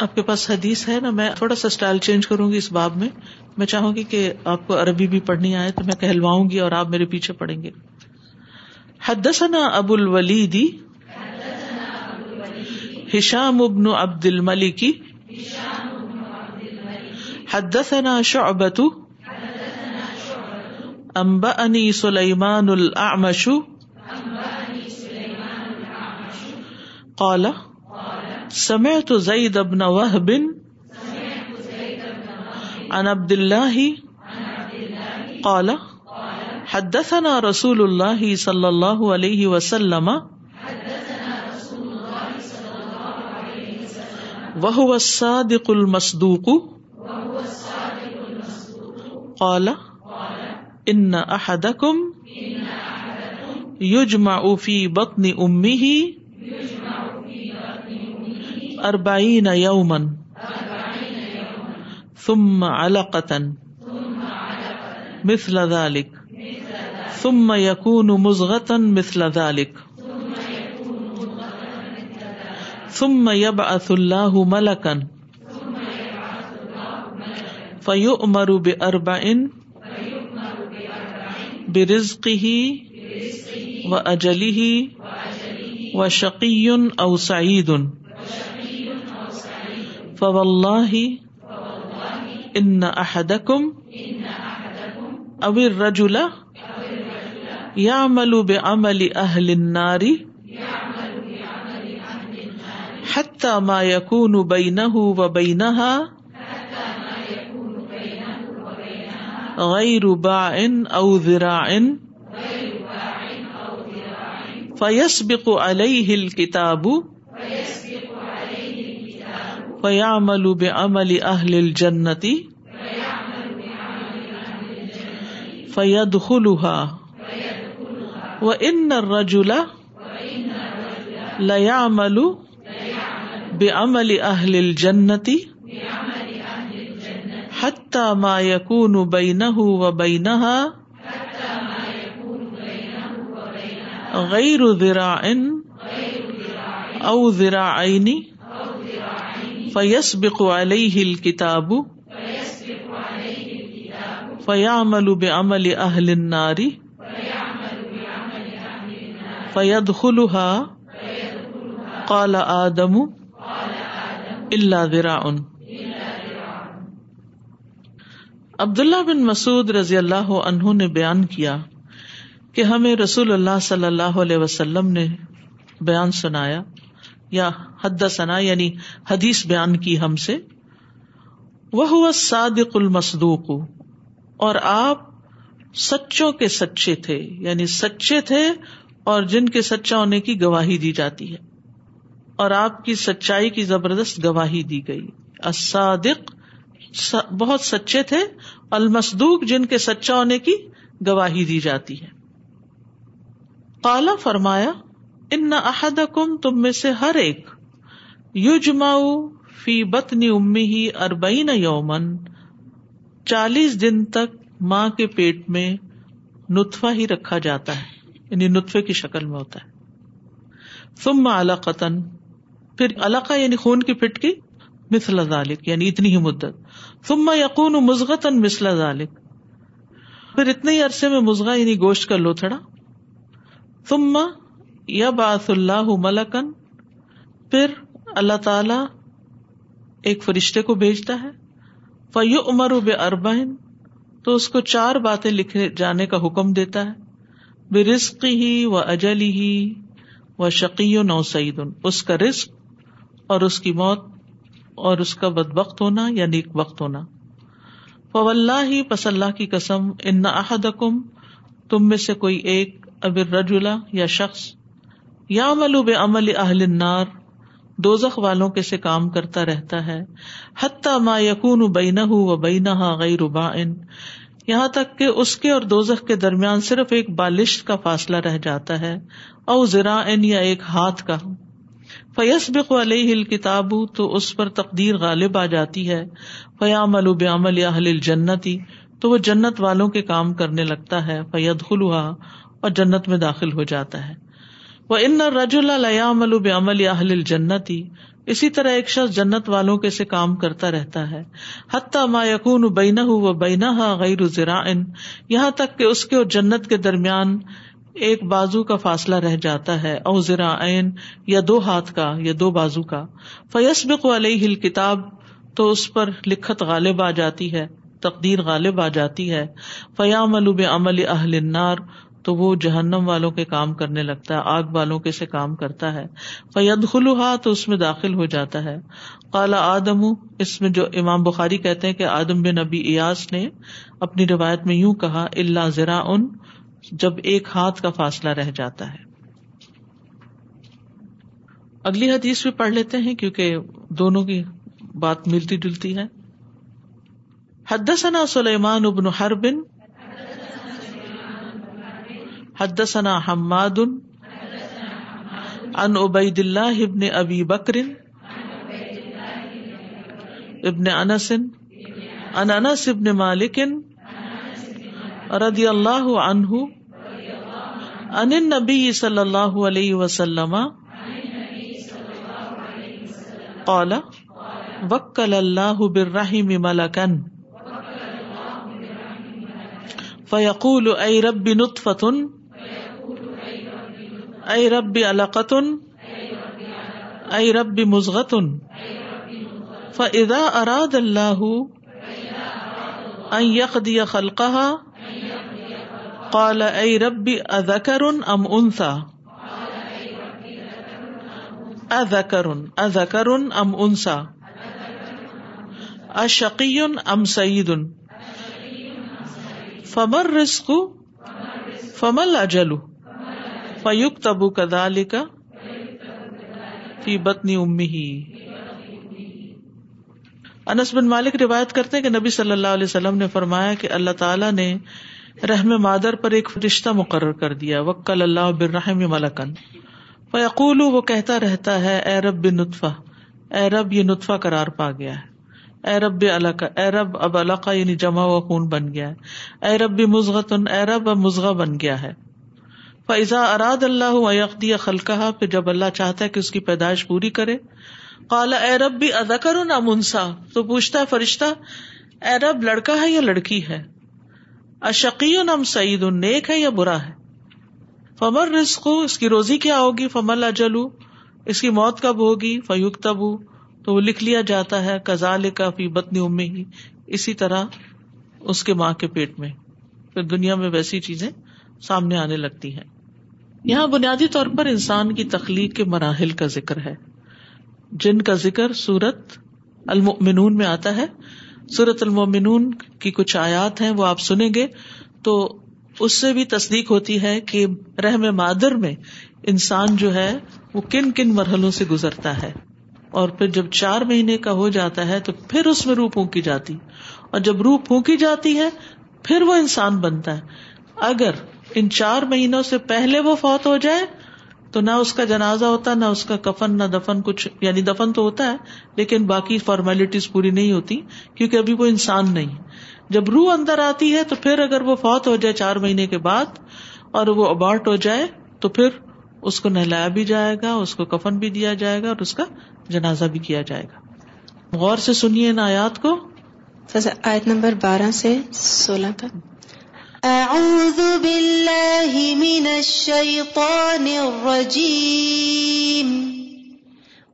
آپ کے پاس حدیث ہے نا، میں تھوڑا سا اسٹائل چینج کروں گی اس باب میں۔ میں چاہوں گی کہ آپ کو عربی بھی پڑھنی آئے تو میں کہلواؤں گی اور آپ میرے پیچھے پڑھیں گے۔ حدثنا ابو الولیدی ہشام ابن عبد الملکی حدثنا شعبت انبأني سليمان الأعمش قال سمعت زيد بن وهب عن عبد الله قال، حدثنا رسول الله صلى الله عليه وسلم وهو الصادق المصدوق قال، ان احدکم یجمع فی بطن امه اربعین یوما ثم علقة. مثل ذلك. ثم يكون مزغة مثل ذلك. ثم يبعث الله ملكا. فيؤمر بأربع برزقه وأجله وشقي أو سعيد. فوالله ان احدکم او الرجل يعمل بعمل اهل النار حتى ما يكون بينه وبينها غیر باع او ذراع فيسبق عليه الكتاب فيعمل بعمل اهل الجنة فيدخلها وان الرجل ليعمل بعمل اهل الجنة حتى ما يكون بينه وبينها غير ذراع او ذراعين فيسبق عليه الكتاب فيعمل بعمل اهل النار فيدخلها قال آدم الا ذراع عبداللہ بن مسعود رضی اللہ عنہ نے بیان کیا کہ ہمیں رسول اللہ صلی اللہ علیہ وسلم نے بیان سنایا یا حد ثنا یعنی حدیث بیان کی ہم سے وہ ہوا صادق المسدوق اور آپ سچوں کے سچے تھے یعنی سچے تھے اور جن کے سچا ہونے کی گواہی دی جاتی ہے، اور آپ کی سچائی کی زبردست گواہی دی گئی۔ الصادق بہت سچے تھے المسدوق جن کے سچا ہونے کی گواہی دی جاتی ہے۔ کالا فرمایا ان احد کم تم میں سے ہر ایک یو جماؤ فی بتنی امی ہی اربئی یومن چالیس دن تک ماں کے پیٹ میں نطفہ ہی رکھا جاتا ہے یعنی نطفے کی شکل میں ہوتا ہے۔ ثم علقتن پھر علاقہ یعنی خون کی پٹ کی مثل ذالک یعنی اتنی ہی مدت۔ ثم یقون مزغتن مثل ذالک پھر اتنے ہی عرصے میں مزغا یعنی گوشت کا لوتھڑا۔ ثم یبعث اللہ ملکن، پھر اللہ تعالی ایک فرشتے کو بھیجتا ہے۔ فیو عمر بے اربن تو اس کو چار باتیں لکھے جانے کا حکم دیتا ہے۔ بے رزق ہی و اجل ہی و شقی و نو سعید اس کا رزق اور اس کی موت اور اس کا بد وقت ہونا یا نیک وقت ہونا۔ فو اللہ ہی پس اللہ کی قسم، ان احدکم، تم میں سے کوئی ایک ابر رجلا یا شخص یا عمل بے عمل اہل النار، دوزخ والوں کے سے کام کرتا رہتا ہے، حتیٰ ما یقون بین و بینہا غیر بائن یہاں تک کہ اس کے اور دوزخ کے درمیان صرف ایک بالشت کا فاصلہ رہ جاتا ہے، او ذرا یا ایک ہاتھ کا۔ فیس بق علیہ الکتاب، تو اس پر تقدیر غالب آ جاتی ہے۔ فیام الب عمل اہل الجنتی تو وہ جنت والوں کے کام کرنے لگتا ہے فید خلوہ اور جنت میں داخل ہو جاتا ہے۔ وہ ان رج الم الب عمل اہل الجنتی اسی طرح ایک شخص جنت والوں کے سے کام کرتا رہتا ہے۔ حتیٰ ما یقون بینا و بینا غیر زرائن یہاں تک کہ اس کے اور جنت کے درمیان ایک بازو کا فاصلہ رہ جاتا ہے۔ او ذرا یا دو ہاتھ کا، یا دو بازو کا۔ فیسبق علیہ کتاب تو اس پر لکھت غالب آ جاتی ہے، تقدیر غالب آ جاتی ہے۔ فیام الب عمل اہل النار تو وہ جہنم والوں کے کام کرنے لگتا ہے، آگ والوں کے سے کام کرتا ہے۔ فید خلوحا تو اس میں داخل ہو جاتا ہے۔ کالا آدم، اس میں جو امام بخاری کہتے ہیں کہ آدم بن نبی ایاس نے اپنی روایت میں یوں کہا اللہ ذرا ان جب ایک ہاتھ کا فاصلہ رہ جاتا ہے۔ اگلی حدیث بھی پڑھ لیتے ہیں کیونکہ دونوں کی بات ملتی جلتی ہے۔ حدثنا سلیمان ابن حرب حدثنا حماد ان عبید اللہ ابن ابی بکر ابن انس ان انس ابن مالک رضی اللہ عنہ ان نبی صلی اللہ علیہ وسلم قال وکل اللہ بالرحم ملکن فیقول اے رب نطفت اے رب علقت اے رب مزغت فاذا اراد اللہ ان يقضي خلقها، قال اے ربی اذکر ام انسا اذکر اذکر ام انسا اشقی ام سعید فمر رزق فمل اجل فیوک تبو کدالک فی بطنی امی ہی انس بن مالک روایت کرتے ہیں کہ نبی صلی اللہ علیہ وسلم نے فرمایا کہ اللہ تعالیٰ نے رحم مادر پر ایک رشتہ مقرر کر دیا، وکل اللہ برحم ملکن فیقول، وہ کہتا رہتا ہے، اے رب نطفہ، اے رب یہ نطفہ قرار پا گیا ہے۔ اے رب القا اے رب اب القا یعنی جمع و خون بن گیا ہے۔ اے رب مزغتن اے رب اب مزغ بن گیا ہے۔ فضا اراد اللہ یقدی خلقہ پھر جب اللہ چاہتا ہے کہ اس کی پیدائش پوری کرے کالا اے رب بھی ادا کرو نہ منسا؟ تو پوچھتا ہے فرشتہ، اے رب، لڑکا ہے یا لڑکی ہے؟ اشقی نم سعید نیک ہے یا برا ہے؟ فمر رسق اس کی روزی کیا ہوگی؟ فمل اجلو اس کی موت کب ہوگی؟ فیوک تب تو وہ لکھ لیا جاتا ہے کزال کا فی بتنی امی ہی اسی طرح اس کے ماں کے پیٹ میں، پھر دنیا میں ویسی چیزیں سامنے آنے لگتی ہیں۔ یہاں بنیادی طور پر انسان کی تخلیق کے مراحل کا ذکر ہے۔ جن کا ذکر سورت المؤمنون میں آتا ہے۔ سورت المومنون کی کچھ آیات ہیں، وہ آپ سنیں گے۔ تو اس سے بھی تصدیق ہوتی ہے کہ رحم مادر میں انسان جو ہے، وہ کن کن مرحلوں سے گزرتا ہے۔ اور پھر جب چار مہینے کا ہو جاتا ہے، تو پھر اس میں روح پھونکی جاتی۔ اور جب روح پھونکی جاتی ہے، پھر وہ انسان بنتا ہے۔ اگر ان چار مہینوں سے پہلے وہ فوت ہو جائے تو نہ اس کا جنازہ ہوتا، نہ اس کا کفن، نہ دفن کچھ یعنی دفن تو ہوتا ہے، لیکن باقی فارمیلٹیز پوری نہیں ہوتی، کیونکہ ابھی وہ انسان نہیں جب روح اندر آتی ہے تو پھر اگر وہ فوت ہو جائے چار مہینے کے بعد اور وہ ابارٹ ہو جائے تو پھر اس کو نہلایا بھی جائے گا، اس کو کفن بھی دیا جائے گا اور اس کا جنازہ بھی کیا جائے گا۔ غور سے سنیے ان آیات کو۔ آیت نمبر بارہ سے سولہ تک۔ اعوذ باللہ من الشیطان الرجیم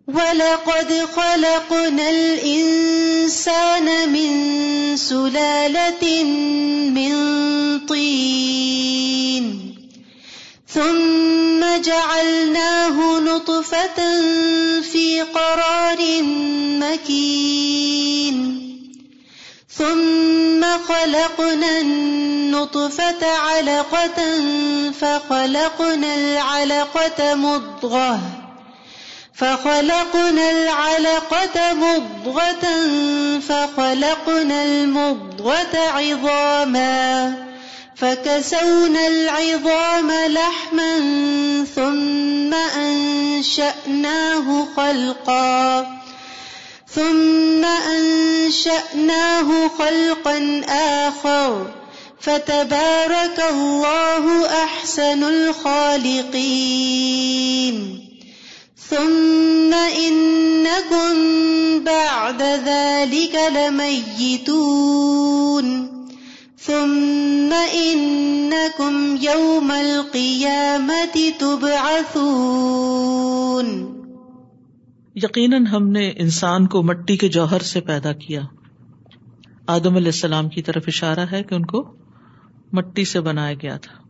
ولقد خلقنا الانسان من سلالة من طین ثم جعلناه نطفة في قرار مكين. ثم خلقنا النطفة علقة فخلقنا العلقة مضغة فخلقنا العلقة مضغة فخلقنا المضغة عظاما فكسونا العظام لحما ثم أنشأناه خلقا ثم أنشأناه خلقا آخر فتبارك الله أحسن الخالقين ثم إنكم بعد ذلك لميتون ثم إنكم يوم القيامة تبعثون یقیناً ہم نے انسان کو مٹی کے جوہر سے پیدا کیا۔ آدم علیہ السلام کی طرف اشارہ ہے کہ ان کو مٹی سے بنایا گیا تھا۔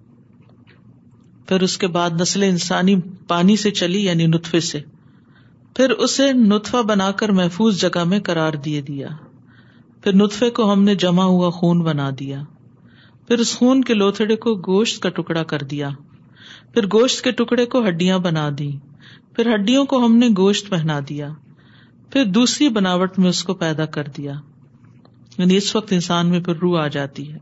پھر اس کے بعد نسل انسانی پانی سے چلی یعنی نطفے سے۔ پھر اسے نطفہ بنا کر محفوظ جگہ میں قرار دیے دیا۔ پھر نطفے کو ہم نے جمع ہوا خون بنا دیا۔ پھر اس خون کے لوتھڑے کو گوشت کا ٹکڑا کر دیا۔ پھر گوشت کے ٹکڑے کو ہڈیاں بنا دی پھر ہڈیوں کو ہم نے گوشت پہنا دیا۔ پھر دوسری بناوٹ میں اس کو پیدا کر دیا۔ یعنی اس وقت انسان میں پھر روح آ جاتی ہے۔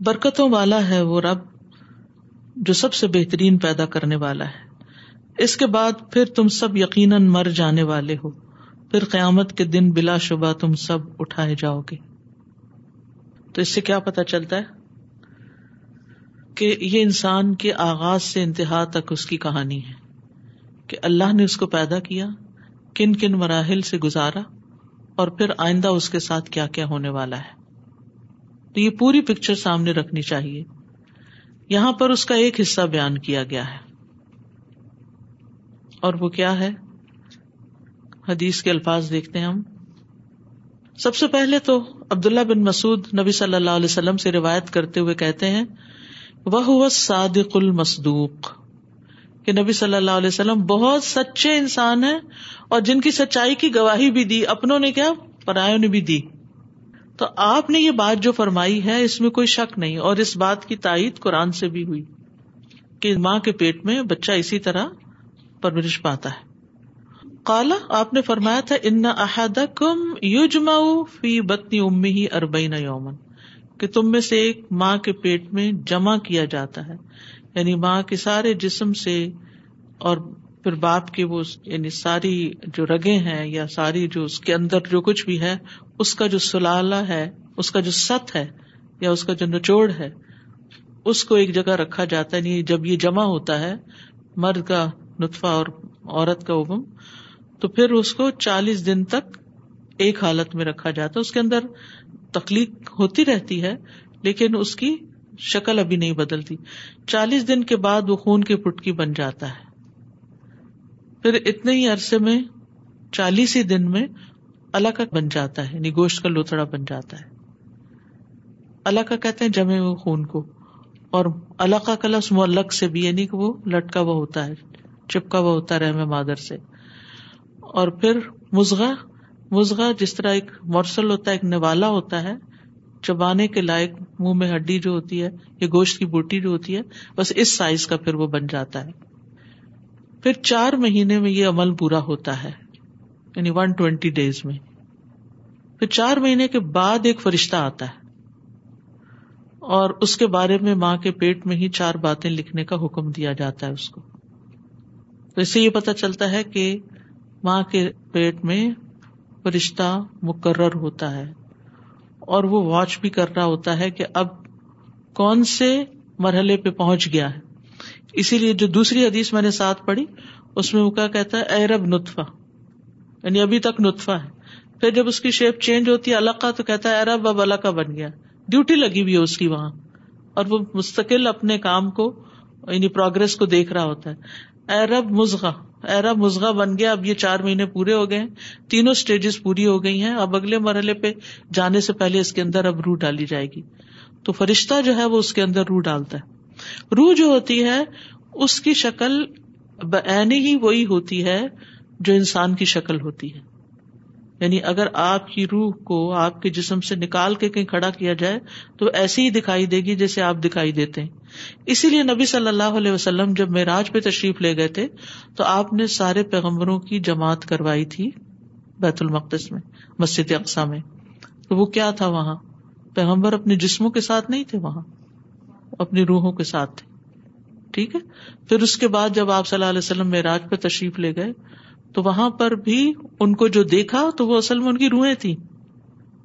برکتوں والا ہے وہ رب جو سب سے بہترین پیدا کرنے والا ہے۔ اس کے بعد پھر تم سب یقیناً مر جانے والے ہو۔ پھر قیامت کے دن بلا شبہ تم سب اٹھائے جاؤ گے۔ تو اس سے کیا پتا چلتا ہے؟ کہ یہ انسان کے آغاز سے انتہا تک اس کی کہانی ہے کہ اللہ نے اس کو پیدا کیا، کن کن مراحل سے گزارا اور پھر آئندہ اس کے ساتھ کیا کیا ہونے والا ہے۔ تو یہ پوری پکچر سامنے رکھنی چاہیے۔ یہاں پر اس کا ایک حصہ بیان کیا گیا ہے۔ اور وہ کیا ہے؟ حدیث کے الفاظ دیکھتے ہیں ہم۔ سب سے پہلے تو عبداللہ بن مسعود نبی صلی اللہ علیہ وسلم سے روایت کرتے ہوئے کہتے ہیں وہ صادق المسدوق کہ نبی صلی اللہ علیہ وسلم بہت سچے انسان ہیں اور جن کی سچائی کی گواہی بھی دی، اپنوں نے کیا، پرایوں نے بھی دی۔ تو آپ نے یہ بات جو فرمائی ہے، اس میں کوئی شک نہیں، اور اس بات کی تائید قرآن سے بھی ہوئی کہ ماں کے پیٹ میں بچہ اسی طرح پرورش پاتا ہے۔ کالا آپ نے فرمایا تھا، ان احد کم یوجما فی بتنی امی ہی اربئی یومن کہ تم میں سے ایک ماں کے پیٹ میں جمع کیا جاتا ہے۔ یعنی ماں کے سارے جسم سے اور پھر باپ کی وہ یعنی ساری جو رگے ہیں یا ساری جو اس کے اندر جو کچھ بھی ہے، اس کا جو سلالہ ہے، اس کا جو ست ہے یا اس کا جو نچوڑ ہے، اس کو ایک جگہ رکھا جاتا ہے۔ یعنی جب یہ جمع ہوتا ہے، مرد کا نطفہ اور عورت کا اگم تو پھر اس کو چالیس دن تک ایک حالت میں رکھا جاتا ہے، اس کے اندر تخلیق ہوتی رہتی ہے، لیکن اس کی شکل ابھی نہیں بدلتی۔ چالیس دن کے بعد وہ خون کی پٹکی بن جاتا ہے۔ پھر اتنے ہی عرصے میں چالیس ہی دن میں اللہ کا بن جاتا ہے یعنی گوشت کا لوتھڑا بن جاتا ہے۔ اللہ کا کہتے ہیں، جمے ہوئے خون کو۔ اور اللہ کا کلس معلق سے بھی یعنی کہ وہ لٹکا ہوا ہوتا ہے، چپکا ہوا ہوتا ہے رحم مادر سے۔ اور پھر مزغا مزغا جس طرح ایک مورسل ہوتا ہے، ایک نوالا ہوتا ہے، چبانے کے لائق منہ میں ہڈی جو ہوتی ہے، یا گوشت کی بوٹی جو ہوتی ہے، بس اس سائز کا پھر وہ بن جاتا ہے۔ پھر چار مہینے میں یہ عمل پورا ہوتا ہے یعنی ون ٹوینٹی ڈیز میں۔ پھر چار مہینے کے بعد ایک فرشتہ آتا ہے۔ اور اس کے بارے میں ماں کے پیٹ میں ہی چار باتیں لکھنے کا حکم دیا جاتا ہے اس کو۔ تو اس سے یہ پتا چلتا ہے کہ ماں کے پیٹ میں فرشتہ مقرر ہوتا ہے اور وہ واچ بھی کر رہا ہوتا ہے کہ اب کون سے مرحلے پہ پہنچ گیا ہے۔ اسی لیے جو دوسری حدیث میں نے ساتھ پڑھی، اس میں وہ کیا کہتا ہے ایرب نطفا یعنی ابھی تک نطفا ہے۔ پھر جب اس کی شیپ چینج ہوتی ہے اللہ کا تو کہتا ہے ارب اب اللہ کا بن گیا۔ ڈیوٹی لگی ہوئی ہے اس کی وہاں۔ اور وہ مستقل اپنے کام کو یعنی پروگرس کو دیکھ رہا ہوتا ہے۔ ایرب مزغا ایرب مزغا بن گیا، اب یہ چار مہینے پورے ہو گئے تینوں اسٹیجز پوری ہو گئی ہیں، اب اگلے مرحلے پہ جانے سے پہلے اس کے اندر اب روح ڈالی جائے گی۔ تو فرشتہ جو ہے وہ اس کے اندر روح ڈالتا ہے۔ روح جو ہوتی ہے، اس کی شکل بین ہی وہی ہوتی ہے جو انسان کی شکل ہوتی ہے۔ یعنی اگر آپ کی روح کو آپ کے جسم سے نکال کے کہیں کھڑا کیا جائے تو ایسی ہی دکھائی دے گی جیسے آپ دکھائی دیتے ہیں۔ اسی لیے نبی صلی اللہ علیہ وسلم جب معراج پہ تشریف لے گئے تھے تو آپ نے سارے پیغمبروں کی جماعت کروائی تھی بیت المقدس میں، مسجد اقسا میں۔ تو وہ کیا تھا وہاں؟ پیغمبر اپنے جسموں کے ساتھ نہیں تھے وہاں، اپنی روحوں کے ساتھ تھے۔ ٹھیک ہے؟ پھر اس کے بعد جب آپ صلی اللہ علیہ وسلم معراج پہ تشریف لے گئے تو وہاں پر بھی ان کو جو دیکھا تو وہ اصل میں ان کی روحیں تھی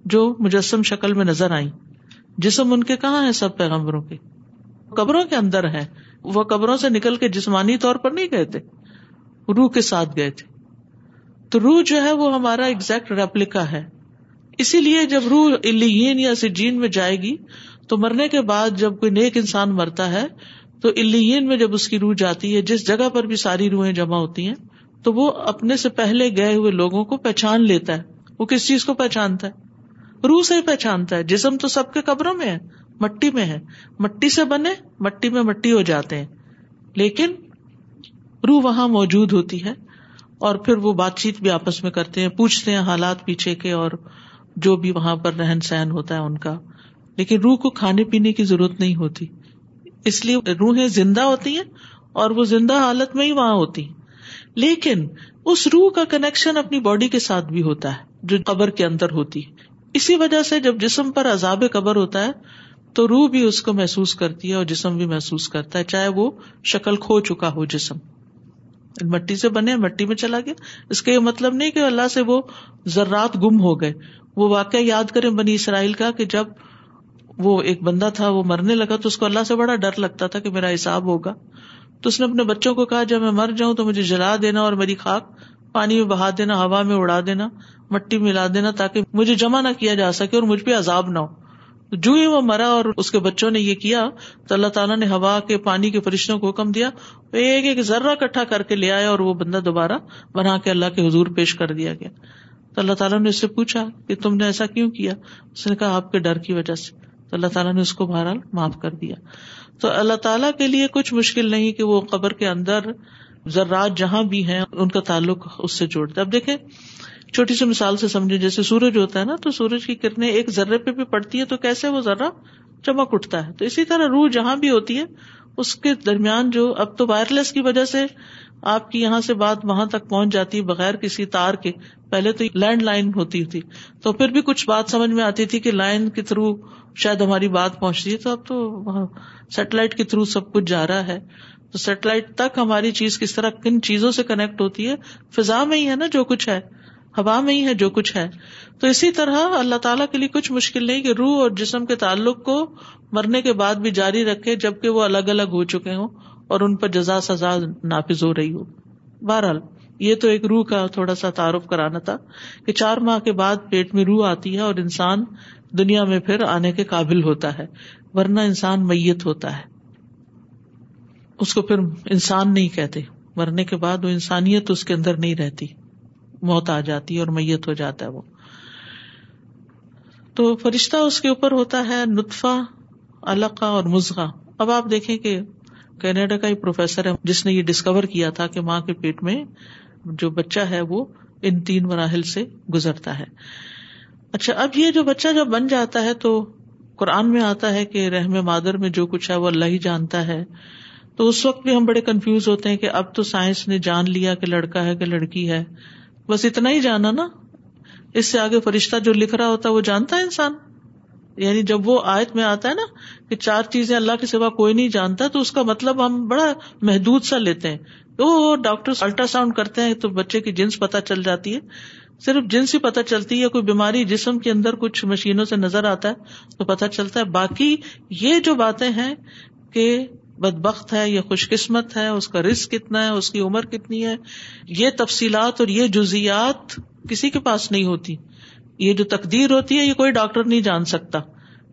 جو مجسم شکل میں نظر آئی جسم ان کے کہاں ہے سب پیغمبروں کے؟ قبروں کے اندر ہے وہ قبروں سے نکل کے جسمانی طور پر نہیں گئے تھے۔ روح کے ساتھ گئے تھے۔ تو روح جو ہے وہ ہمارا ایگزیکٹ ریپلیکا ہے۔ اسی لیے جب روح الین یا سجین میں جائے گی تو مرنے کے بعد جب کوئی نیک انسان مرتا ہے تو الین میں جب اس کی روح جاتی ہے، جس جگہ پر بھی ساری روحیں جمع ہوتی ہیں تو وہ اپنے سے پہلے گئے ہوئے لوگوں کو پہچان لیتا ہے۔ وہ کس چیز کو پہچانتا ہے؟ روح سے ہی پہچانتا ہے۔ جسم تو سب کے قبروں میں ہے، مٹی میں ہے۔ مٹی سے بنے، مٹی میں مٹی ہو جاتے ہیں۔ لیکن روح وہاں موجود ہوتی ہے اور پھر وہ بات چیت بھی آپس میں کرتے ہیں، پوچھتے ہیں حالات پیچھے کے اور جو بھی وہاں پر رہن سہن ہوتا ہے ان کا۔ لیکن روح کو کھانے پینے کی ضرورت نہیں ہوتی۔ اس لیے روحیں زندہ ہوتی ہیں اور وہ زندہ حالت میں ہی وہاں ہوتی لیکن اس روح کا کنیکشن اپنی باڈی کے ساتھ بھی ہوتا ہے، جو قبر کے اندر ہوتی ہے۔ اسی وجہ سے جب جسم پر عذاب قبر ہوتا ہے، تو روح بھی اس کو محسوس کرتی ہے اور جسم بھی محسوس کرتا ہے، چاہے وہ شکل کھو چکا ہو جسم۔ مٹی سے بنے، مٹی میں چلا گیا۔ اس کا یہ مطلب نہیں کہ اللہ سے وہ ذرات گم ہو گئے۔ وہ واقعہ یاد کرے بنی اسرائیل کا کہ جب وہ ایک بندہ تھا، وہ مرنے لگا تو اس کو اللہ سے بڑا ڈر لگتا تھا کہ میرا حساب ہوگا۔ تو اس نے اپنے بچوں کو کہا، جب میں مر جاؤں تو مجھے جلا دینا اور میری خاک پانی میں بہا دینا، ہوا میں اڑا دینا، مٹی ملا دینا تاکہ مجھے جمع نہ کیا جا سکے اور مجھ پہ عذاب نہ ہو۔ جو ہی وہ مرا اور اس کے بچوں نے یہ کیا، تو اللہ تعالیٰ نے ہوا کے پانی کے فرشتوں کو حکم دیا ایک ایک ذرہ کٹھا کر کے لے آیا اور وہ بندہ دوبارہ بنا کے اللہ کے حضور پیش کر دیا گیا۔ تو اللہ تعالیٰ نے اس سے پوچھا کہ تم نے ایسا کیوں کیا؟ اس نے کہا، آپ کے ڈر کی وجہ سے۔ تو اللہ تعالیٰ نے اس کو بہرحال معاف کر دیا۔ تو اللہ تعالیٰ کے لیے کچھ مشکل نہیں کہ وہ قبر کے اندر ذرات جہاں بھی ہیں، ان کا تعلق اس سے جوڑتا اب دیکھیں، چھوٹی سی مثال سے سمجھے جیسے سورج ہوتا ہے نا، تو سورج کی کرنیں ایک ذرے پہ بھی پڑتی ہے تو کیسے وہ ذرا چمک اٹھتا ہے؟ تو اسی طرح روح جہاں بھی ہوتی ہے اس کے درمیان جو اب تو وائر لیس کی وجہ سے آپ کی یہاں سے بات وہاں تک پہنچ جاتی بغیر کسی تار کے، پہلے تو لینڈ لائن ہوتی تھی۔ تو پھر بھی کچھ بات سمجھ میں آتی تھی کہ لائن کے تھرو شاید ہماری بات پہنچتی ہے۔ تو اب تو سیٹلائٹ کے تھرو سب کچھ جا رہا ہے۔ تو سیٹلائٹ تک ہماری چیز کس طرح کن چیزوں سے کنیکٹ ہوتی ہے، فضا میں ہی ہے نا جو کچھ ہے۔ ہوا میں ہی ہے جو کچھ ہے۔ تو اسی طرح اللہ تعالیٰ کے لیے کچھ مشکل نہیں کہ روح اور جسم کے تعلق کو مرنے کے بعد بھی جاری رکھے جبکہ وہ الگ الگ ہو چکے ہوں اور ان پر جزا سزا نافذ ہو رہی ہو۔ بہرحال، یہ تو ایک روح کا تھوڑا سا تعارف کرانا تھا کہ چار ماہ کے بعد پیٹ میں روح آتی ہے اور انسان دنیا میں پھر آنے کے قابل ہوتا ہے، ورنہ انسان میت ہوتا ہے۔ اس کو پھر انسان نہیں کہتے، مرنے کے بعد وہ انسانیت اس کے اندر نہیں رہتی۔ موت آ جاتی ہے اور میت ہو جاتا ہے وہ۔ تو فرشتہ اس کے اوپر ہوتا ہے نطفہ القا اور مزغا اب آپ دیکھیں کہ کینیڈا کا پروفیسر ہے، جس نے یہ ڈسکور کیا تھا کہ ماں کے پیٹ میں جو بچہ ہے وہ ان تین مراحل سے گزرتا ہے۔ اچھا اب یہ جو بچہ جب بن جاتا ہے تو قرآن میں آتا ہے کہ رحم مادر میں جو کچھ ہے وہ اللہ ہی جانتا ہے۔ تو اس وقت بھی ہم بڑے کنفیوز ہوتے ہیں کہ اب تو سائنس نے جان لیا کہ لڑکا ہے کہ لڑکی ہے۔ بس اتنا ہی جانا نا۔ اس سے آگے فرشتہ جو لکھ رہا ہوتا ہے وہ جانتا ہے انسان۔ یعنی جب وہ آیت میں آتا ہے نا کہ چار چیزیں اللہ کے سوا کوئی نہیں جانتا، تو اس کا مطلب ہم بڑا محدود سا لیتے ہیں۔ وہ ڈاکٹر الٹرا ساؤنڈ کرتے ہیں تو بچے کی جنس پتہ چل جاتی ہے۔ صرف جنس ہی پتہ چلتی ہے کوئی بیماری جسم کے اندر کچھ مشینوں سے نظر آتا ہے تو پتہ چلتا ہے۔ باقی یہ جو باتیں ہیں کہ بد بخت ہے یا خوش قسمت ہے، اس کا رسک کتنا ہے، اس کی عمر کتنی ہے، یہ تفصیلات اور یہ جزیات کسی کے پاس نہیں ہوتی۔ یہ جو تقدیر ہوتی ہے، یہ کوئی ڈاکٹر نہیں جان سکتا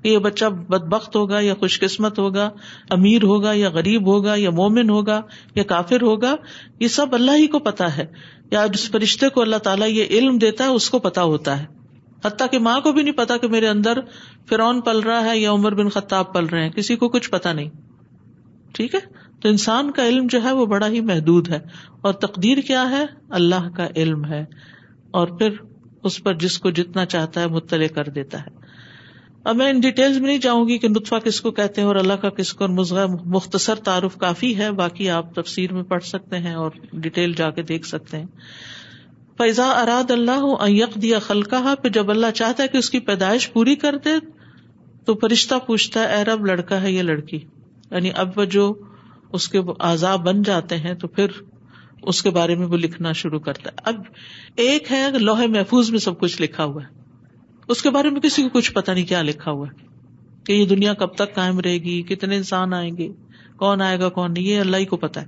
کہ یہ بچہ بد بخت ہوگا یا خوش قسمت ہوگا، امیر ہوگا یا غریب ہوگا یا مومن ہوگا یا کافر ہوگا، یہ سب اللہ ہی کو پتا ہے۔ یا جس فرشتے کو اللہ تعالیٰ یہ علم دیتا ہے، اس کو پتا ہوتا ہے۔ حتیٰ کہ ماں کو بھی نہیں پتا کہ میرے اندر فرون پل رہا ہے یا عمر بن خطاب پل رہے ہیں، کسی کو کچھ پتا نہیں۔ ٹھیک ہے؟ تو انسان کا علم جو ہے وہ بڑا ہی محدود ہے۔ اور تقدیر کیا ہے؟ اللہ کا علم ہے۔ اور پھر اس پر جس کو جتنا چاہتا ہے مطلع کر دیتا ہے۔ اب میں ان ڈیٹیل میں نہیں جاؤں گی کہ نطفہ کس کو کہتے ہیں اور اللہ کا کس کو مزغ مختصر تعارف کافی ہے۔ باقی آپ تفسیر میں پڑھ سکتے ہیں اور ڈیٹیل جا کے دیکھ سکتے ہیں۔ فیضا اراد اللہ یک دیا خلقہ پہ جب اللہ چاہتا ہے کہ اس کی پیدائش پوری کر دے، تو فرشتہ پوچھتا ہے ارب لڑکا ہے یا لڑکی؟ یعنی اب وہ جو اس کے آزاد بن جاتے ہیں تو پھر اس کے بارے میں وہ لکھنا شروع کرتا ہے۔ اب ایک ہے لوہے محفوظ میں سب کچھ لکھا ہوا ہے۔ اس کے بارے میں کسی کو کچھ پتا نہیں کیا لکھا ہوا ہے کہ یہ دنیا کب تک قائم رہے گی، کتنے انسان آئیں گے، کون آئے گا، کون نہیں، یہ اللہ ہی کو پتا ہے۔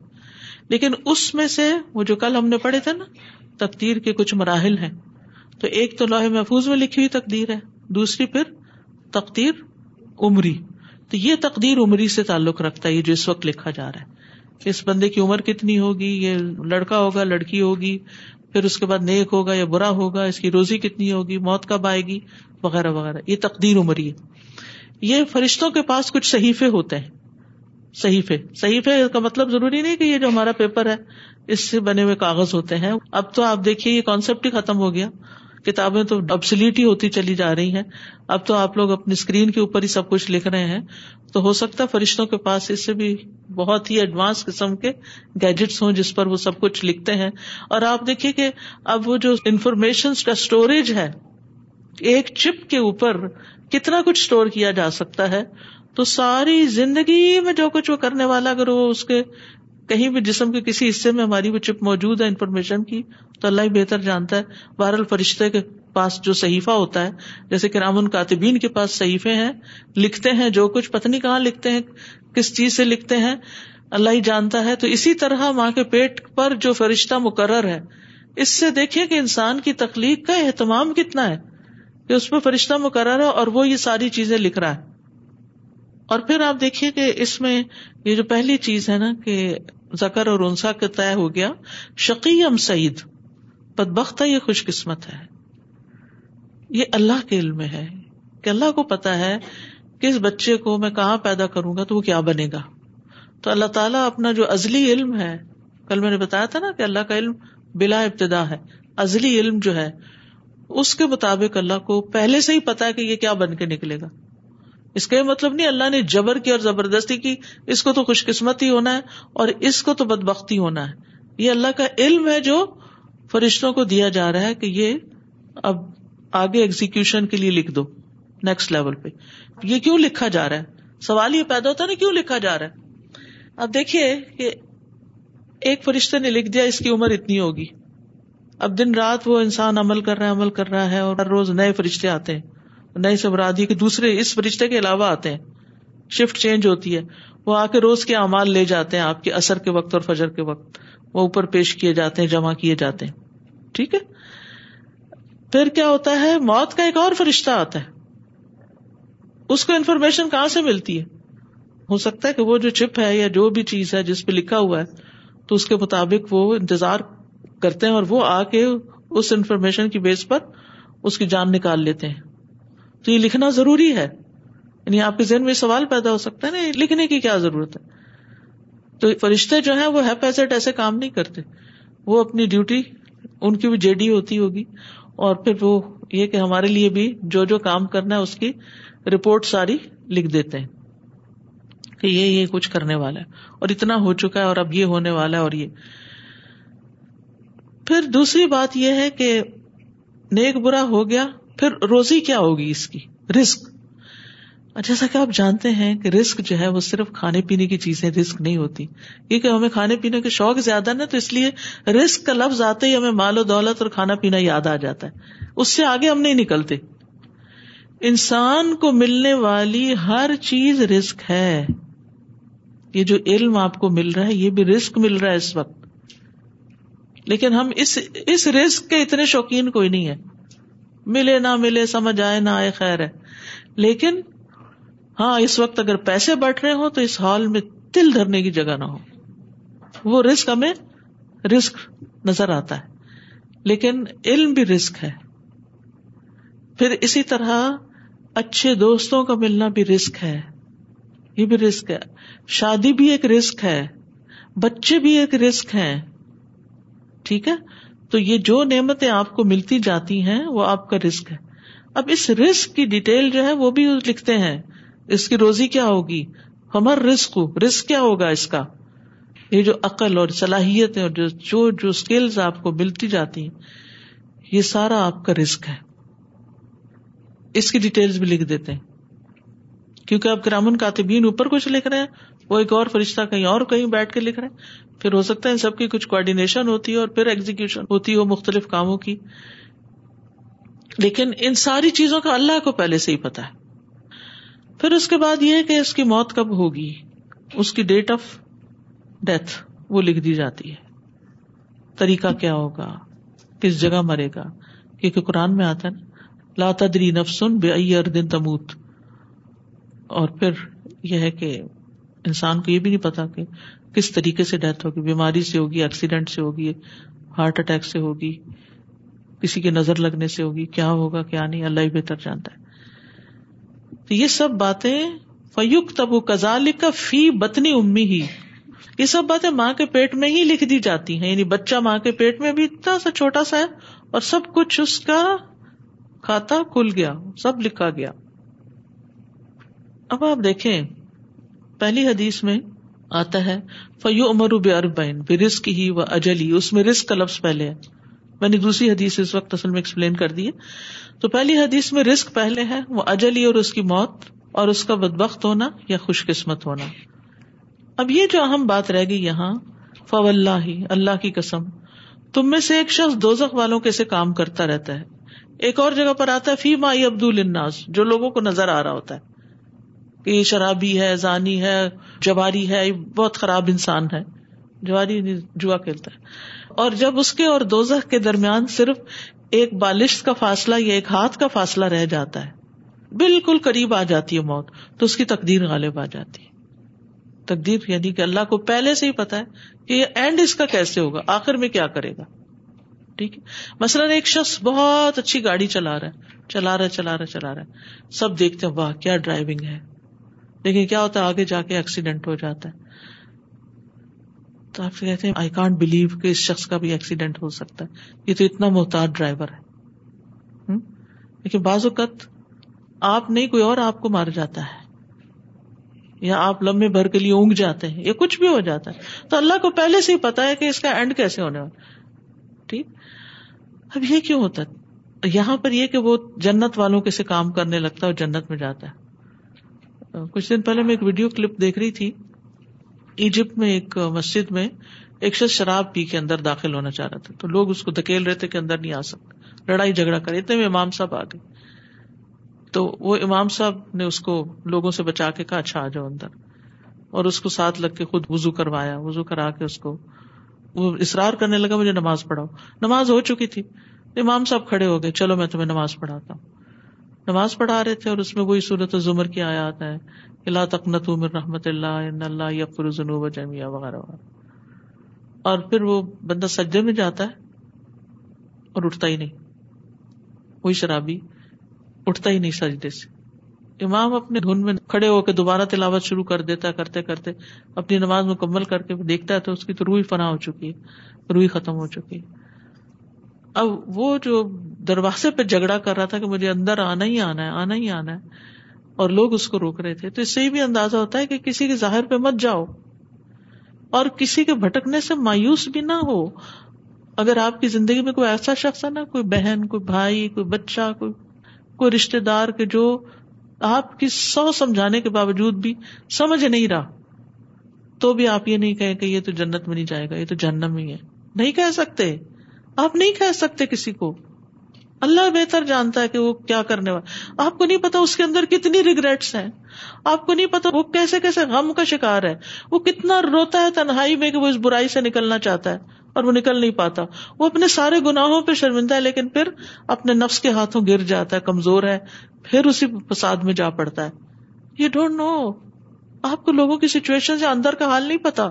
لیکن اس میں سے وہ جو کل ہم نے پڑھے تھے نا، تقدیر کے کچھ مراحل ہیں۔ تو ایک تو لوہے محفوظ میں لکھی ہوئی تقدیر ہے، دوسری پھر تقدیر عمری۔ تو یہ تقدیر عمری سے تعلق رکھتا ہے، یہ جو اس وقت لکھا جا رہا ہے اس بندے کی عمر کتنی ہوگی، یہ لڑکا ہوگا، لڑکی ہوگی، پھر اس کے بعد نیک ہوگا یا برا ہوگا، اس کی روزی کتنی ہوگی، موت کب آئے گی، وغیرہ وغیرہ۔ یہ تقدیر عمری ہے۔ یہ فرشتوں کے پاس کچھ صحیفے ہوتے ہیں۔ صحیفے۔ صحیفے کا مطلب ضروری نہیں کہ یہ جو ہمارا پیپر ہے، اس سے بنے ہوئے کاغذ ہوتے ہیں۔ اب تو آپ دیکھیے، یہ کانسیپٹ ہی ختم ہو گیا۔ کتابیں تو ابسلیٹ ہی ہوتی چلی جا رہی ہیں۔ اب تو آپ لوگ اپنی اسکرین کے اوپر ہی سب کچھ لکھ رہے ہیں۔ تو ہو سکتا ہے فرشتوں کے پاس اس سے بھی بہت ہی ایڈوانس قسم کے گیجٹس ہوں جس پر وہ سب کچھ لکھتے ہیں۔ اور آپ دیکھیے کہ اب وہ جو انفارمیشن کا اسٹوریج ہے، ایک چپ کے اوپر کتنا کچھ اسٹور کیا جا سکتا ہے۔ تو ساری زندگی میں جو کچھ وہ کرنے والا، اگر وہ اس کے کہیں بھی جسم کے کسی حصے میں ہماری وہ چپ موجود ہے انفارمیشن کی، تو اللہ ہی بہتر جانتا ہے۔ بہرحال فرشتے کے پاس جو صحیفہ ہوتا ہے، جیسے کہ رامن کاتبین کے پاس صحیفے ہیں، لکھتے ہیں جو کچھ پتنی کہاں لکھتے ہیں، کس چیز سے لکھتے ہیں، اللہ ہی جانتا ہے۔ تو اسی طرح ماں کے پیٹ پر جو فرشتہ مقرر ہے، اس سے دیکھیں کہ انسان کی تخلیق کا اہتمام کتنا ہے کہ اس میں فرشتہ مقرر ہے اور وہ یہ ساری چیزیں لکھ رہا ہے۔ اور پھر آپ دیکھیے کہ اس میں یہ جو پہلی چیز ہے نا کہ زکر اور انسا کا طے ہو گیا، شقی ام سعید بد بخت یہ خوش قسمت ہے؟ یہ اللہ کے علم میں ہے کہ اللہ کو پتا ہے کہ اس بچے کو میں کہاں پیدا کروں گا تو وہ کیا بنے گا؟ تو اللہ تعالیٰ اپنا جو ازلی علم ہے، کل میں نے بتایا تھا نا کہ اللہ کا علم بلا ابتدا ہے، ازلی علم جو ہے، اس کے مطابق اللہ کو پہلے سے ہی پتا ہے کہ یہ کیا بن کے نکلے گا۔ اس کا یہ مطلب نہیں، اللہ نے جبر کی اور زبردستی کی، اس کو تو خوش قسمت ہی ہونا ہے اور اس کو تو بد بختی ہونا ہے۔ یہ اللہ کا علم ہے جو فرشتوں کو دیا جا رہا ہے کہ یہ اب آگے ایگزیکشن کے لیے لکھ دو نیکسٹ لیول پہ۔ یہ کیوں لکھا جا رہا ہے؟ سوال یہ پیدا ہوتا ہے نا، کیوں لکھا جا رہا ہے؟ اب دیکھیے کہ ایک فرشتے نے لکھ دیا، اس کی عمر اتنی ہوگی۔ اب دن رات وہ انسان عمل کر رہا ہے، عمل کر رہا ہے اور ہر روز نئے فرشتے آتے ہیں۔ نئے سے کے دوسرے اس فرشتے کے علاوہ آتے ہیں۔ شفٹ چینج ہوتی ہے۔ وہ آ کے روز کے اعمال لے جاتے ہیں آپ کے اثر کے وقت اور فجر کے وقت۔ وہ اوپر پیش کیے جاتے ہیں، جمع کیے جاتے ہیں۔ ٹھیک ہے؟ پھر کیا ہوتا ہے؟ موت کا ایک اور فرشتہ آتا ہے۔ اس کو انفارمیشن کہاں سے ملتی ہے؟ ہو سکتا ہے کہ وہ جو چپ ہے یا جو بھی چیز ہے جس پہ لکھا ہوا ہے، تو اس کے مطابق وہ انتظار کرتے ہیں اور وہ آ کے اس انفارمیشن کی بیس پر اس کی جان نکال لیتے ہیں۔ تو یہ لکھنا ضروری ہے۔ یعنی آپ کے ذہن میں سوال پیدا ہو سکتا ہے نا لکھنے کی کیا ضرورت ہے؟ تو فرشتے جو ہیں وہ پیسٹ ایسے کام نہیں کرتے۔ وہ اپنی ڈیوٹی، ان کی بھی جے ڈی ہوتی ہوگی۔ اور پھر وہ یہ کہ ہمارے لیے بھی جو جو کام کرنا ہے، اس کی رپورٹ ساری لکھ دیتے ہیں کہ یہ یہ کچھ کرنے والا ہے۔ اور اتنا ہو چکا ہے اور اب یہ ہونے والا ہے اور یہ۔ پھر دوسری بات یہ ہے کہ نیک برا ہو گیا پھر روزی کیا ہوگی اس کی؟ رسک جیسا کہ آپ جانتے ہیں کہ رسک جو ہے وہ صرف کھانے پینے کی چیزیں رسک نہیں ہوتی۔ کیونکہ ہمیں کھانے پینے کے شوق زیادہ نا تو اس لیے رسک کا لفظ آتے ہی ہمیں مال و دولت اور کھانا پینا یاد آ جاتا ہے۔ اس سے آگے ہم نہیں نکلتے۔ انسان کو ملنے والی ہر چیز رسک ہے۔ یہ جو علم آپ کو مل رہا ہے، یہ بھی رسک مل رہا ہے اس وقت۔ لیکن ہم اس اس رسک کے اتنے شوقین کوئی نہیں ہے۔ ملے نہ ملے، سمجھ آئے نہ آئے، خیر ہے۔ لیکن ہاں اس وقت اگر پیسے بٹ رہے ہوں تو اس ہال میں تل دھرنے کی جگہ نہ ہو۔ وہ رسک ہمیں رسک نظر آتا ہے، لیکن علم بھی رسک ہے۔ پھر اسی طرح اچھے دوستوں کا ملنا بھی رسک ہے۔ یہ بھی رسک ہے۔ شادی بھی ایک رسک ہے۔ بچے بھی ایک رسک ہے ٹھیک ہے؟ تو یہ جو نعمتیں آپ کو ملتی جاتی ہیں وہ آپ کا رسک ہے۔ اب اس رسک کی ڈیٹیل جو ہے وہ بھی لکھتے ہیں۔ اس کی روزی کیا ہوگی؟ ہمر رسک رسک کیا ہوگا اس کا؟ یہ جو عقل اور صلاحیت اور جو جو اسکلز آپ کو ملتی جاتی ہیں، یہ سارا آپ کا رسک ہے۔ اس کی ڈیٹیلز بھی لکھ دیتے ہیں۔ کیونکہ آپ گرامن کاتبین اوپر کچھ لکھ رہے ہیں وہ ایک اور فرشتہ کہیں اور کہیں بیٹھ کے لکھ رہے ہیں۔ پھر ہو سکتا ہے ان سب کی کچھ کوآڈینیشن ہوتی ہے اور پھر ایگزیکشن ہوتی ہو مختلف کاموں کی۔ لیکن ان ساری چیزوں کا اللہ کو پہلے سے ہی پتا ہے۔ پھر اس کے بعد یہ کہ اس کی موت کب ہوگی؟ اس کی ڈیٹ آف ڈیتھ وہ لکھ دی جاتی ہے۔ طریقہ کیا ہوگا؟ کس جگہ مرے گا؟ کیونکہ قرآن میں آتا ہے نا، لا تدری نفسن بے اردن تموت۔ اور پھر یہ ہے کہ انسان کو یہ بھی نہیں پتا کہ کس طریقے سے ڈیتھ ہوگی، بیماری سے ہوگی ایکسیڈینٹ سے ہوگی ہارٹ اٹیک سے ہوگی، کسی کی نظر لگنے سے ہوگی، کیا ہوگا، کیا نہیں، اللہ ہی بہتر جانتا ہے۔ تو یہ سب باتیں فیوک تب کزال کا فی بتنی امی ہی یہ سب باتیں ماں کے پیٹ میں ہی لکھ دی جاتی ہیں یعنی بچہ ماں کے پیٹ میں بھی اتنا سا چھوٹا سا ہے اور سب کچھ اس کا کھاتا کھل گیا، سب لکھا گیا۔ اب آپ دیکھیں پہلی حدیث میں آتا ہے فیو امر بے اربین بے رسک ہی و اجلی اس میں رسک کا لفظ پہلے ہے۔ میں نے دوسری حدیث اس وقت اصل میں ایکسپلین کر دی ہے۔ تو پہلی حدیث میں رسک پہلے ہے وہ اجلی اور اس کی موت، اور اس کا بدبخت ہونا یا خوش قسمت ہونا۔ اب یہ جو اہم بات رہ گئی یہاں فو اللہ اللہ کی قسم، تم میں سے ایک شخص دوزخ والوں کے سے کام کرتا رہتا ہے۔ ایک اور جگہ پر آتا ہے فی مائی عبد الناس جو لوگوں کو نظر آ رہا ہوتا ہے۔ کہ یہ شرابی ہے، زانی ہے، جواری ہے بہت خراب انسان ہے۔ جواری جوا کھیلتا ہے۔ اور جب اس کے اور دوزخ کے درمیان صرف ایک بالش کا فاصلہ یا ایک ہاتھ کا فاصلہ رہ جاتا ہے، بالکل قریب آ جاتی ہے موت، تو اس کی تقدیر غالب آ جاتی ہے۔ تقدیر یعنی کہ اللہ کو پہلے سے ہی پتا ہے کہ یہ اینڈ اس کا کیسے ہوگا، آخر میں کیا کرے گا۔ ٹھیک ہے؟ مثلاً ایک شخص بہت اچھی گاڑی چلا رہا ہے، چلا رہا چلا رہا چلا رہا ہے۔ سب دیکھتے ہیں، واہ، کیا ڈرائیونگ ہے۔ لیکن کیا ہوتا ہے؟ آگے جا کے ایکسیڈینٹ ہو جاتا ہے۔ تو آپ سے کہتے ہیں آئی کانٹ بلیو کہ اس شخص کا بھی ایکسیڈینٹ ہو سکتا ہے۔ یہ تو اتنا محتاط ڈرائیور ہے۔ لیکن بعض اوقات آپ نہیں، کوئی اور آپ کو مار جاتا ہے۔ یا آپ لمبے بھر کے لیے اونگ جاتے ہیں، یا کچھ بھی ہو جاتا ہے۔ تو اللہ کو پہلے سے ہی پتا ہے کہ اس کا اینڈ کیسے ہونے والا ٹھیک؟ اب یہ کیوں ہوتا ہے؟ یہاں پر یہ کہ وہ جنت والوں کے سے کام کرنے لگتا ہے اور جنت میں جاتا ہے۔ کچھ دن پہلے میں ایک ویڈیو کلپ دیکھ رہی تھی۔ ایجپٹ میں ایک مسجد میں ایک شخص شراب پی کے اندر داخل ہونا چاہ رہا تھا۔ تو لوگ اس کو دھکیل رہے تھے کہ اندر نہیں آ سکتے لڑائی جھگڑا کرے اتنے میں امام صاحب آ گئے۔ تو وہ امام صاحب نے اس کو لوگوں سے بچا کے کہا اچھا آ جاؤ اندر۔ اور اس کو ساتھ لگ کے خود وزو کروایا۔ وزو کرا کے اس کو وہ اصرار کرنے لگا، مجھے نماز پڑھاؤ۔ نماز ہو چکی تھی۔ امام صاحب کھڑے ہو گئے، چلو میں تمہیں نماز پڑھاتا ہوں۔ نماز پڑھا رہے تھے اور اس میں وہی صورت زمر کی آیات ہے اللہ تکنت من رحمت اللہ ان اللہ یقر جنوب جمیا وغیرہ وغیرہ۔ اور پھر وہ بندہ سجدے میں جاتا ہے اور اٹھتا ہی نہیں۔ وہی شرابی اٹھتا ہی نہیں سجدے سے۔ امام اپنے دھن میں کھڑے ہو کے دوبارہ تلاوت شروع کر دیتا ہے، کرتے کرتے اپنی نماز مکمل کر کے دیکھتا ہے تو اس کی تو روئی فنا ہو چکی ہے روئی ختم ہو چکی ہے۔ اب وہ جو دروازے پہ جھگڑا کر رہا تھا کہ مجھے اندر آنا ہی آنا ہے، آنا ہی آنا ہے، اور لوگ اس کو روک رہے تھے۔ تو اس سے بھی اندازہ ہوتا ہے کہ کسی کے ظاہر پہ مت جاؤ، اور کسی کے بھٹکنے سے مایوس بھی نہ ہو۔ اگر آپ کی زندگی میں کوئی ایسا شخص ہے نا، کوئی بہن، کوئی بھائی، کوئی بچہ، کوئی کوئی رشتے دار کے جو آپ کی سو سمجھانے کے باوجود بھی سمجھ نہیں رہا، تو بھی آپ یہ نہیں کہ یہ تو جنت میں نہیں جائے گا، یہ تو جنم ہی ہے۔ نہیں کہہ سکتے۔ آپ نہیں کہہ سکتے کسی کو۔ اللہ بہتر جانتا ہے کہ وہ کیا کرنے والا۔ آپ کو نہیں پتا اس کے اندر کتنی ریگریٹس ہیں۔ آپ کو نہیں پتا وہ کیسے کیسے غم کا شکار ہے۔ وہ کتنا روتا ہے تنہائی میں کہ وہ اس برائی سے نکلنا چاہتا ہے اور وہ نکل نہیں پاتا۔ وہ اپنے سارے گناہوں پہ شرمندہ ہے لیکن پھر اپنے نفس کے ہاتھوں گر جاتا ہے، کمزور ہے۔ پھر اسی فساد میں جا پڑتا ہے۔ یہ ڈونٹ نو آپ کو لوگوں کی سچویشن سے اندر کا حال نہیں پتا۔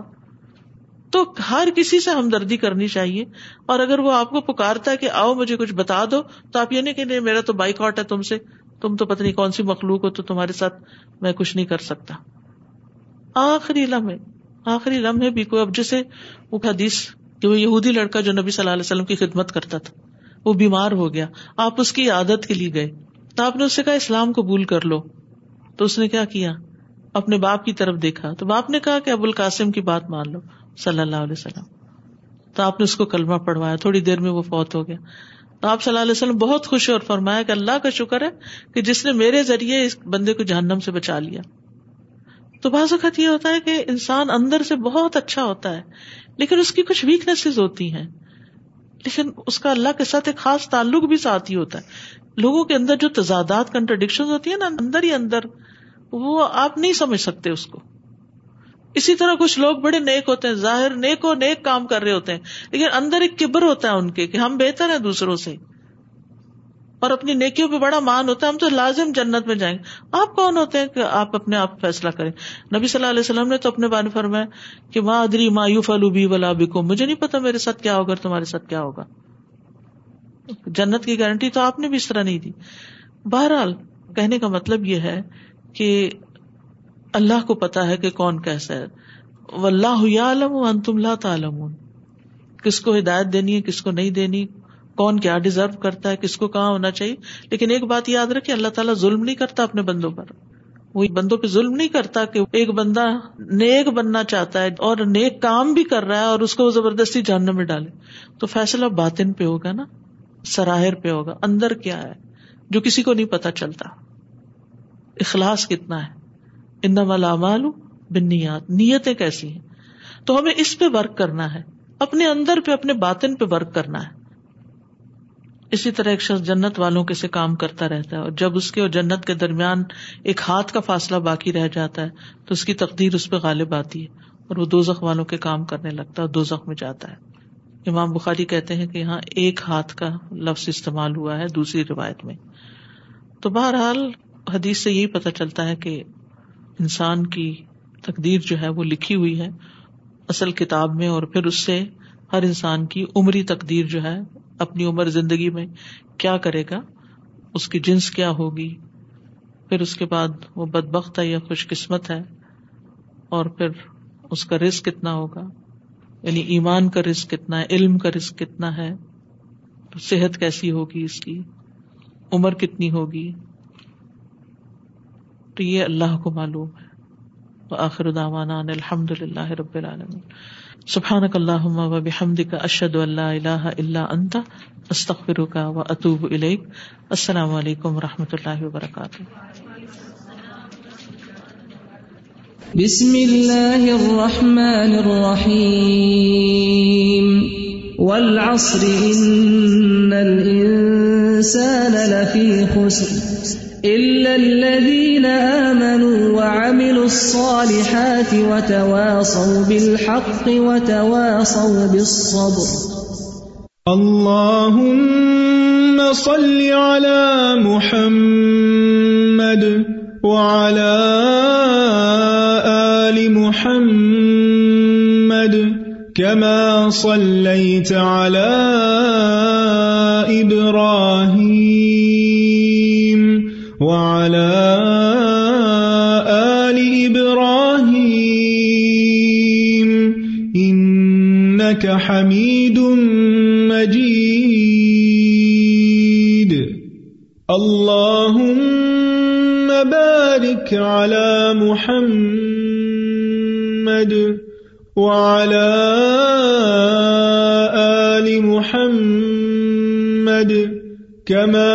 تو ہر کسی سے ہمدردی کرنی چاہیے۔ اور اگر وہ آپ کو پکارتا ہے کہ آؤ مجھے کچھ بتا دو، تو آپ یہ نہیں کہ نہیں میرا تو بائک آؤٹ ہے تم سے۔ تم تو پتہ نہیں کون سی مخلوق ہو، تو تمہارے ساتھ میں کچھ نہیں کر سکتا۔ آخری لمحے آخری لمحے بھی کوئی، اب جیسے وہ حدیث کہ وہ یہودی لڑکا جو نبی صلی اللہ علیہ وسلم کی خدمت کرتا تھا، وہ بیمار ہو گیا۔ آپ اس کی عادت کے لیے گئے۔ تو آپ نے اس سے کہا، اسلام قبول کر لو۔ تو اس نے کیا کیا؟ اپنے باپ کی طرف دیکھا۔ تو باپ نے کہا کہ ابو القاسم کی بات مان لو۔ صلی اللہ علیہ وسلم۔ تو آپ نے اس کو کلمہ پڑھوایا، تھوڑی دیر میں وہ فوت ہو گیا۔ تو آپ صلی اللہ علیہ وسلم بہت خوش اور فرمایا کہ اللہ کا شکر ہے کہ جس نے میرے ذریعے اس بندے کو جہنم سے بچا لیا۔ تو بعض اوقات یہ ہوتا ہے کہ انسان اندر سے بہت اچھا ہوتا ہے، لیکن اس کی کچھ ویکنیس ہوتی ہیں۔ لیکن اس کا اللہ کے ساتھ ایک خاص تعلق بھی ساتھ ہی ہوتا ہے۔ لوگوں کے اندر جو تضادات کنٹرڈکشن ہوتی ہے نا، اندر ہی اندر، وہ آپ نہیں سمجھ سکتے اس کو۔ اسی طرح کچھ لوگ بڑے نیک ہوتے ہیں، ظاہر نیک و نیک کام کر رہے ہوتے ہیں، لیکن اندر ایک کبر ہوتا ہے ان کے کہ ہم بہتر ہیں دوسروں سے۔ اور اپنی نیکیوں پہ بڑا مان ہوتا ہے، ہم تو لازم جنت میں جائیں گے۔ آپ کون ہوتے ہیں کہ آپ اپنے آپ فیصلہ کریں؟ نبی صلی اللہ علیہ وسلم نے تو اپنے بان فرمایا کہ ماں ادری مایوف البی ولا بکو مجھے نہیں پتا میرے ساتھ کیا ہوگا تمہارے ساتھ کیا ہوگا۔ جنت کی گارنٹی تو آپ نے بھی اس طرح نہیں دی۔ بہرحال کہنے کا مطلب یہ ہے کہ اللہ کو پتا ہے کہ کون کیسا ہے۔ اللہ عالم تم لا تعلم کس کو ہدایت دینی ہے، کس کو نہیں دینی۔ کون کیا ڈیزرو کرتا ہے، کس کو کہاں ہونا چاہیے۔ لیکن ایک بات یاد رکھے اللہ تعالیٰ ظلم نہیں کرتا اپنے بندوں پر۔ وہ بندوں پہ ظلم نہیں کرتا کہ ایک بندہ نیک بننا چاہتا ہے اور نیک کام بھی کر رہا ہے اور اس کو زبردستی جاننے میں ڈالے۔ تو فیصلہ باطن پہ ہوگا نا۔ سراہر پہ ہوگا۔ اندر کیا ہے؟ جو کسی کو نہیں پتا چلتا۔ اخلاص کتنا ہے؟ ان ملامال بنیات نیتیں کیسی ہیں؟ تو ہمیں اس پہ ورک کرنا ہے، اپنے اندر پہ، اپنے باطن پہ ورک کرنا ہے۔ اسی طرح ایک شخص جنت والوں کے سے کام کرتا رہتا ہے اور جب اس کے اور جنت کے درمیان ایک ہاتھ کا فاصلہ باقی رہ جاتا ہے، تو اس کی تقدیر اس پہ غالب آتی ہے اور وہ دو زخ والوں کے کام کرنے لگتا ہے اور دو زخ میں جاتا ہے۔ امام بخاری کہتے ہیں کہ یہاں ایک ہاتھ کا لفظ استعمال ہوا ہے دوسری روایت میں۔ تو بہرحال حدیث سے یہی پتہ چلتا ہے کہ انسان کی تقدیر جو ہے وہ لکھی ہوئی ہے اصل کتاب میں اور پھر اس سے ہر انسان کی عمری تقدیر جو ہے اپنی عمر زندگی میں کیا کرے گا؟ اس کی جنس کیا ہوگی؟ پھر اس کے بعد وہ بد بخت ہے یا خوش قسمت ہے اور پھر اس کا رسک کتنا ہوگا؟ یعنی ایمان کا رسک کتنا ہے؟ علم کا رسک کتنا ہے؟ صحت کیسی ہوگی اس کی؟ عمر کتنی ہوگی؟ تو یہ اللہ کو معلوم ہے۔ آخر داوانا الحمد للہ رب العالمین۔ سبحان اللہ و بحمد کا اشد اللہ اللہ اللہ انتا استخر کا و اطوب السلام علیکم و اللہ وبرکاتہ۔ بسم اللہ الرحمن الرحیم۔ والعصر، ان الانسان لفی خسر۔ إلا الذين آمنوا وعملوا الصالحات وتواصوا بالحق وتواصوا بالصبر اللهم صل على محمد وعلى آل محمد كما صليت على إبراهيم إنك حميد مجيد. اللهم بارك على محمد وعلى آل محمد كما